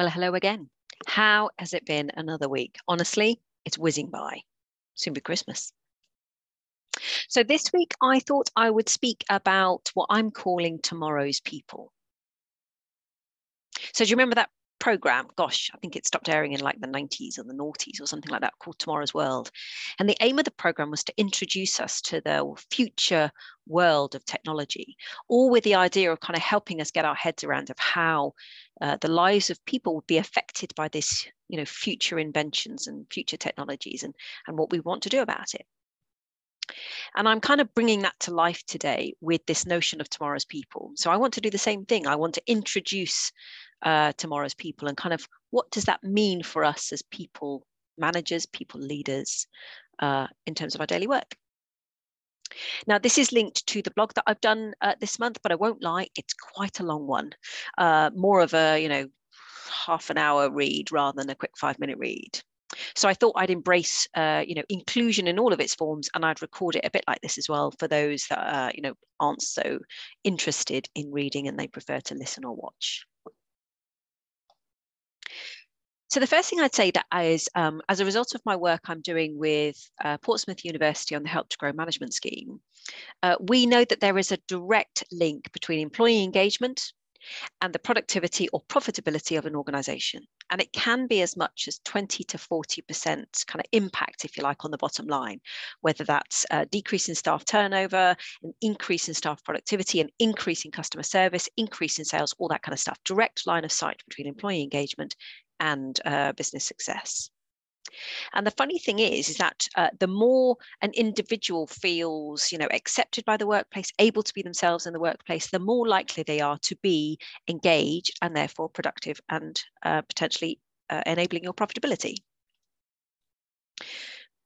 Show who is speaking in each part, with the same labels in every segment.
Speaker 1: Well, hello again. How has it been another week? Honestly, it's whizzing by. Soon be Christmas. So, this week I thought I would speak about what I'm calling tomorrow's people. So, do you remember that program gosh i think it stopped airing in like the 90s or the noughties or something like that called tomorrow's world and the aim of the program was to introduce us to the future world of technology all with the idea of kind of helping us get our heads around of how uh, the lives of people would be affected by this you know future inventions and future technologies and and what we want to do about it and I'm kind of bringing that to life today with this notion of tomorrow's people. So I want to do the same thing. I want to introduce uh, tomorrow's people and kind of what does that mean for us as people managers, people leaders uh, in terms of our daily work. Now, this is linked to the blog that I've done uh, this month, but I won't lie, it's quite a long one. Uh, more of a, you know, half an hour read rather than a quick five minute read. So I thought I'd embrace, uh, you know, inclusion in all of its forms, and I'd record it a bit like this as well for those that, you know, aren't so interested in reading and they prefer to listen or watch. So the first thing I'd say that is, um, as a result of my work I'm doing with uh, Portsmouth University on the Help to Grow management scheme, uh, we know that there is a direct link between employee engagement and the productivity or profitability of an organization. And it can be as much as 20 to 40% kind of impact, if you like, on the bottom line, whether that's a decrease in staff turnover, an increase in staff productivity, an increase in customer service, increase in sales, all that kind of stuff. Direct line of sight between employee engagement and uh, business success. And the funny thing is, is that uh, the more an individual feels, you know, accepted by the workplace, able to be themselves in the workplace, the more likely they are to be engaged and therefore productive and uh, potentially uh, enabling your profitability.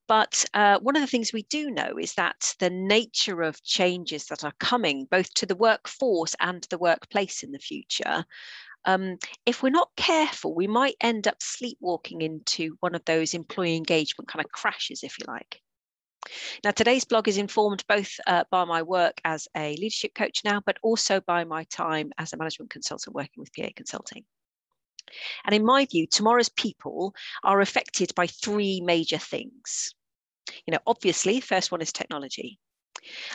Speaker 1: But uh, one of the things we do know is that the nature of changes that are coming both to the workforce and the workplace in the future um, if we're not careful, we might end up sleepwalking into one of those employee engagement kind of crashes, if you like. Now, today's blog is informed both uh, by my work as a leadership coach now, but also by my time as a management consultant working with PA Consulting. And in my view, tomorrow's people are affected by three major things. You know, obviously, first one is technology.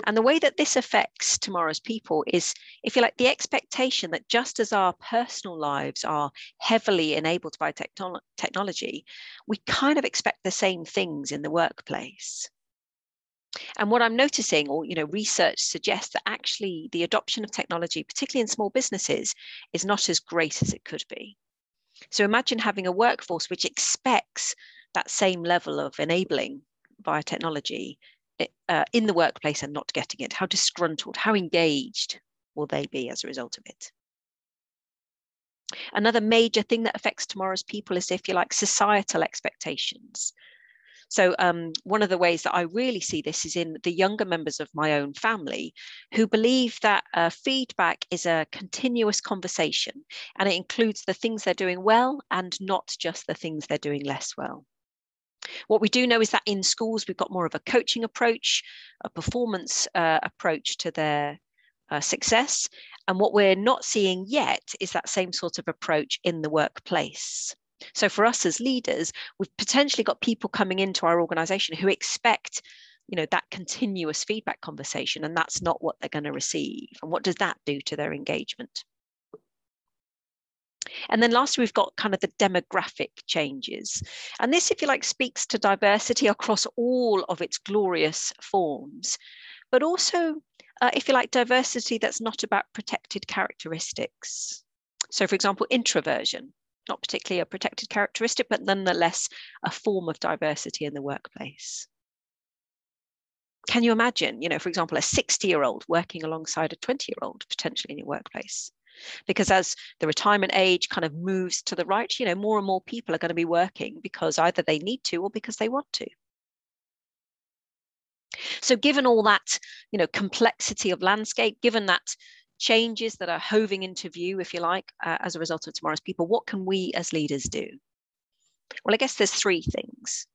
Speaker 1: And the way that this affects tomorrow's people is, if you like, the expectation that just as our personal lives are heavily enabled by technolo- technology, we kind of expect the same things in the workplace. And what I'm noticing, or you know, research suggests that actually the adoption of technology, particularly in small businesses, is not as great as it could be. So imagine having a workforce which expects that same level of enabling via technology uh, in the workplace and not getting it? How disgruntled, how engaged will they be as a result of it? Another major thing that affects tomorrow's people is, if you like, societal expectations. So, um, one of the ways that I really see this is in the younger members of my own family who believe that uh, feedback is a continuous conversation and it includes the things they're doing well and not just the things they're doing less well. What we do know is that in schools, we've got more of a coaching approach, a performance uh, approach to their uh, success. And what we're not seeing yet is that same sort of approach in the workplace. So for us as leaders, we've potentially got people coming into our organization who expect you know that continuous feedback conversation and that's not what they're going to receive and what does that do to their engagement and then lastly, we've got kind of the demographic changes. And this, if you like, speaks to diversity across all of its glorious forms, but also, uh, if you like, diversity that's not about protected characteristics. So, for example, introversion, not particularly a protected characteristic, but nonetheless a form of diversity in the workplace. Can you imagine, you know, for example, a 60 year old working alongside a 20 year old potentially in your workplace? because as the retirement age kind of moves to the right you know more and more people are going to be working because either they need to or because they want to so given all that you know complexity of landscape given that changes that are hoving into view if you like uh, as a result of tomorrow's people what can we as leaders do well i guess there's three things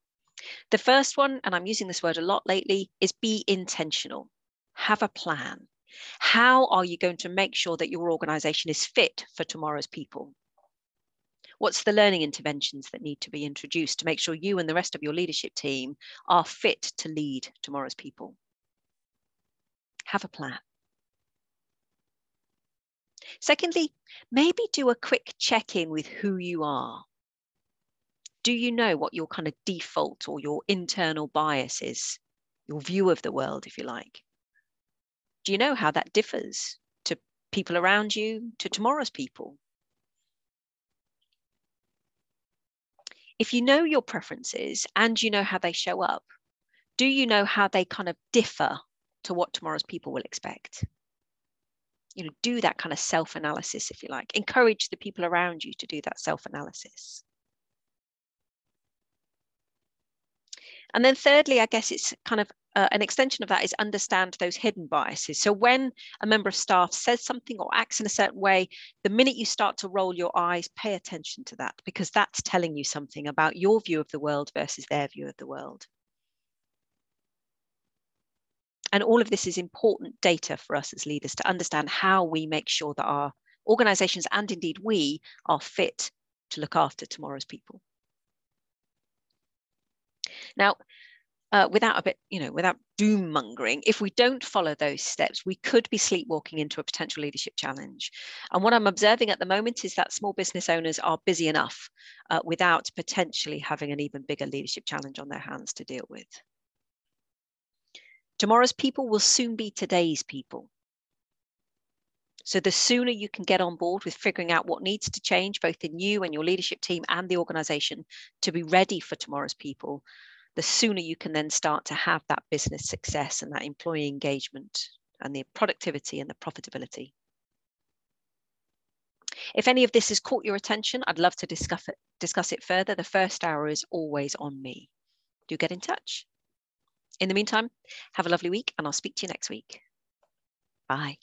Speaker 1: the first one and i'm using this word a lot lately is be intentional have a plan how are you going to make sure that your organization is fit for tomorrow's people? What's the learning interventions that need to be introduced to make sure you and the rest of your leadership team are fit to lead tomorrow's people? Have a plan. Secondly, maybe do a quick check in with who you are. Do you know what your kind of default or your internal bias is? Your view of the world, if you like. Do you know how that differs to people around you, to tomorrow's people? If you know your preferences and you know how they show up, do you know how they kind of differ to what tomorrow's people will expect? You know, do that kind of self analysis, if you like. Encourage the people around you to do that self analysis. And then thirdly, I guess it's kind of uh, an extension of that is understand those hidden biases. So when a member of staff says something or acts in a certain way, the minute you start to roll your eyes, pay attention to that because that's telling you something about your view of the world versus their view of the world. And all of this is important data for us as leaders to understand how we make sure that our organizations and indeed we are fit to look after tomorrow's people. Now, uh, without a bit, you know, without doom mongering, if we don't follow those steps, we could be sleepwalking into a potential leadership challenge. And what I'm observing at the moment is that small business owners are busy enough uh, without potentially having an even bigger leadership challenge on their hands to deal with. Tomorrow's people will soon be today's people. So the sooner you can get on board with figuring out what needs to change, both in you and your leadership team and the organization to be ready for tomorrow's people, the sooner you can then start to have that business success and that employee engagement and the productivity and the profitability. If any of this has caught your attention, I'd love to discuss it, discuss it further. The first hour is always on me. Do get in touch. In the meantime, have a lovely week and I'll speak to you next week. Bye.